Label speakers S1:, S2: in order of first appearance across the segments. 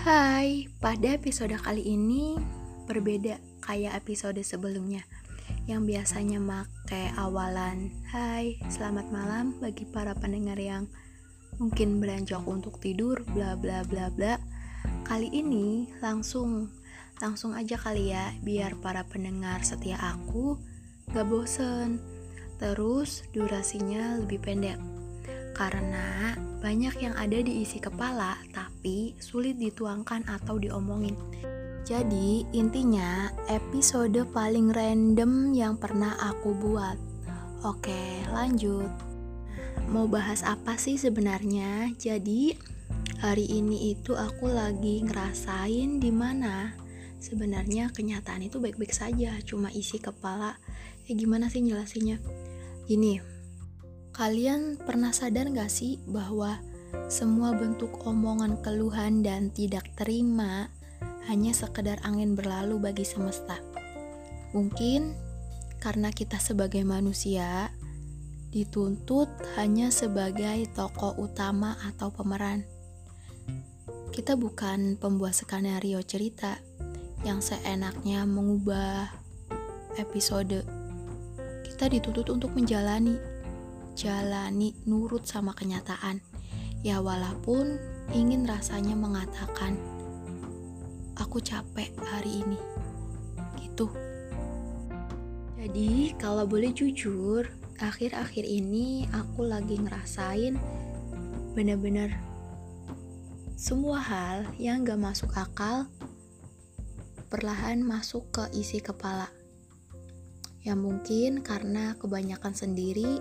S1: Hai, pada episode kali ini berbeda kayak episode sebelumnya. Yang biasanya make awalan Hai, selamat malam bagi para pendengar yang mungkin beranjak untuk tidur bla bla bla bla. Kali ini langsung langsung aja kali ya biar para pendengar setia aku gak bosen. Terus durasinya lebih pendek karena banyak yang ada di isi kepala tapi sulit dituangkan atau diomongin. Jadi, intinya episode paling random yang pernah aku buat. Oke, lanjut. Mau bahas apa sih sebenarnya? Jadi, hari ini itu aku lagi ngerasain di mana sebenarnya kenyataan itu baik-baik saja, cuma isi kepala. Ya gimana sih jelasinnya? Ini, kalian pernah sadar gak sih bahwa semua bentuk omongan keluhan dan tidak terima hanya sekedar angin berlalu bagi semesta. Mungkin karena kita sebagai manusia dituntut hanya sebagai tokoh utama atau pemeran. Kita bukan pembuat skenario cerita yang seenaknya mengubah episode. Kita dituntut untuk menjalani, jalani nurut sama kenyataan Ya walaupun ingin rasanya mengatakan aku capek hari ini. Gitu. Jadi kalau boleh jujur, akhir-akhir ini aku lagi ngerasain bener-bener semua hal yang gak masuk akal perlahan masuk ke isi kepala. Ya mungkin karena kebanyakan sendiri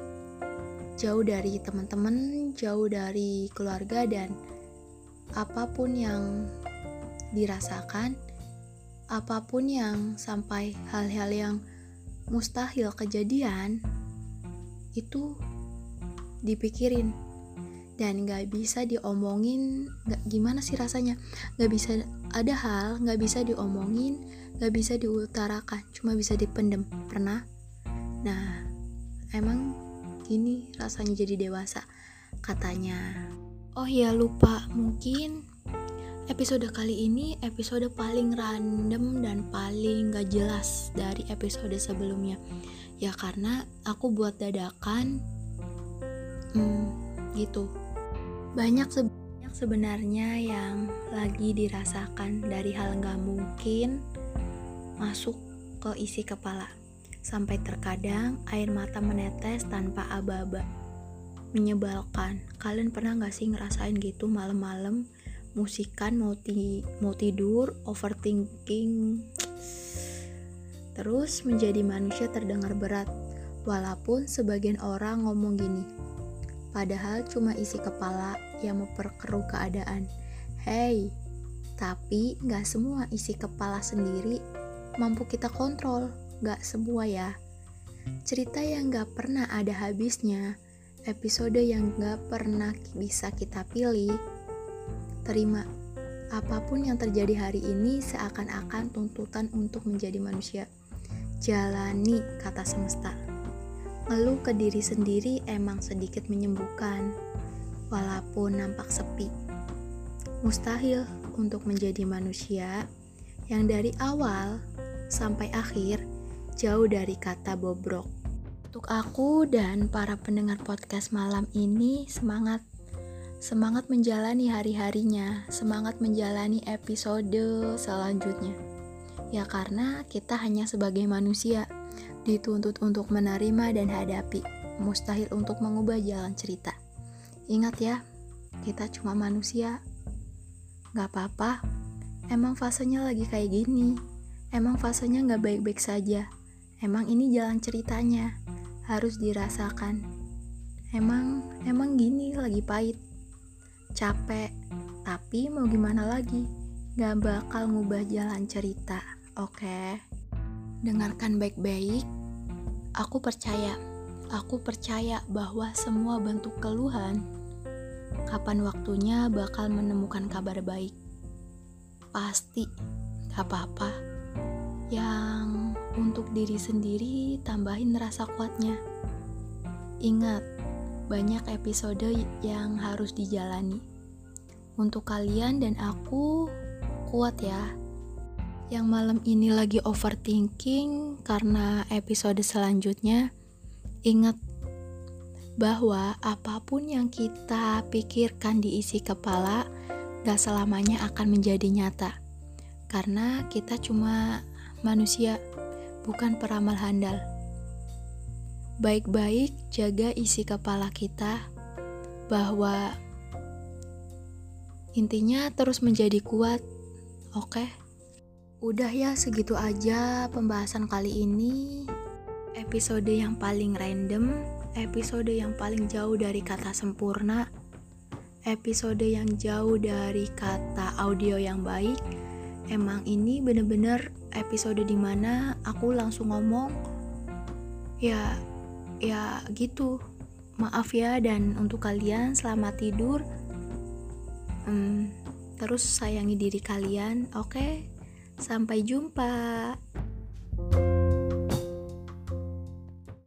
S1: jauh dari teman-teman, jauh dari keluarga dan apa pun yang dirasakan, apa pun yang sampai hal-hal yang mustahil kejadian itu dipikirin. Dan gak bisa diomongin gak gimana sih rasanya? Gak bisa ada hal gak bisa diomongin gak bisa diutarakan cuma bisa dipendem pernah? Nah emang gini rasanya jadi dewasa katanya. Oh ya lupa. Mungkin episode kali ini episode paling random dan paling gak jelas dari episode sebelumnya. Ya karena aku buat dadakan hmm, gitu. Banyak sebanyak sebenarnya yang lagi dirasakan dari hal gak mungkin masuk ke isi kepala sampai terkadang air mata menetes tanpa aba-aba. Menyebalkan. Kalian pernah gak sih ngerasain gitu malam-malam musikan mau ti mau tidur, overthinking. Terus menjadi manusia terdengar berat. Walaupun sebagian orang ngomong gini. Padahal cuma isi kepala yang memperkeruh keadaan. Hey, tapi gak semua isi kepala sendiri mampu kita kontrol gak semua ya. Cerita yang gak pernah ada habisnya, episode yang gak pernah bisa kita pilih. Terima, apa pun yang terjadi hari ini seakan-akan tuntutan untuk menjadi manusia. Jalani, kata semesta. Ngeluh ke diri sendiri emang sedikit menyembuhkan, walaupun nampak sepi. Mustahil untuk menjadi manusia yang dari awal sampai akhir jauh dari kata bobrok. Untuk aku dan para pendengar podcast malam ini semangat semangat menjalani hari-harinya, semangat menjalani episode selanjutnya. Ya karena kita hanya sebagai manusia dituntut untuk menerima dan hadapi, mustahil untuk mengubah jalan cerita. Ingat ya, kita cuma manusia. Gak apa-apa, emang fasenya lagi kayak gini. Emang fasenya gak baik-baik saja. Emang ini jalan ceritanya, harus dirasakan. Emang, emang gini lagi pahit, capek, tapi mau gimana lagi? Gak bakal ngubah jalan cerita, oke? Okay? Dengarkan baik-baik, aku percaya, aku percaya bahwa semua bentuk keluhan, kapan waktunya bakal menemukan kabar baik. Pasti, gak apa-apa. Yang untuk diri sendiri tambahin rasa kuatnya. Ingat, banyak episode yang harus dijalani. Untuk kalian dan aku, kuat ya. Yang malam ini lagi overthinking karena episode selanjutnya, ingat bahwa apa pun yang kita pikirkan di isi kepala gak selamanya akan menjadi nyata. Karena kita cuma manusia, bukan peramal handal. Baik-baik jaga isi kepala kita bahwa intinya terus menjadi kuat. Oke. Udah ya segitu aja pembahasan kali ini. Episode yang paling random episode yang paling jauh dari kata sempurna, episode yang jauh dari kata audio yang baik. Emang ini bener-bener episode di mana aku langsung ngomong, ya, ya gitu. Maaf ya, dan untuk kalian selamat tidur. Hmm, terus sayangi diri kalian, oke? Okay? Sampai jumpa.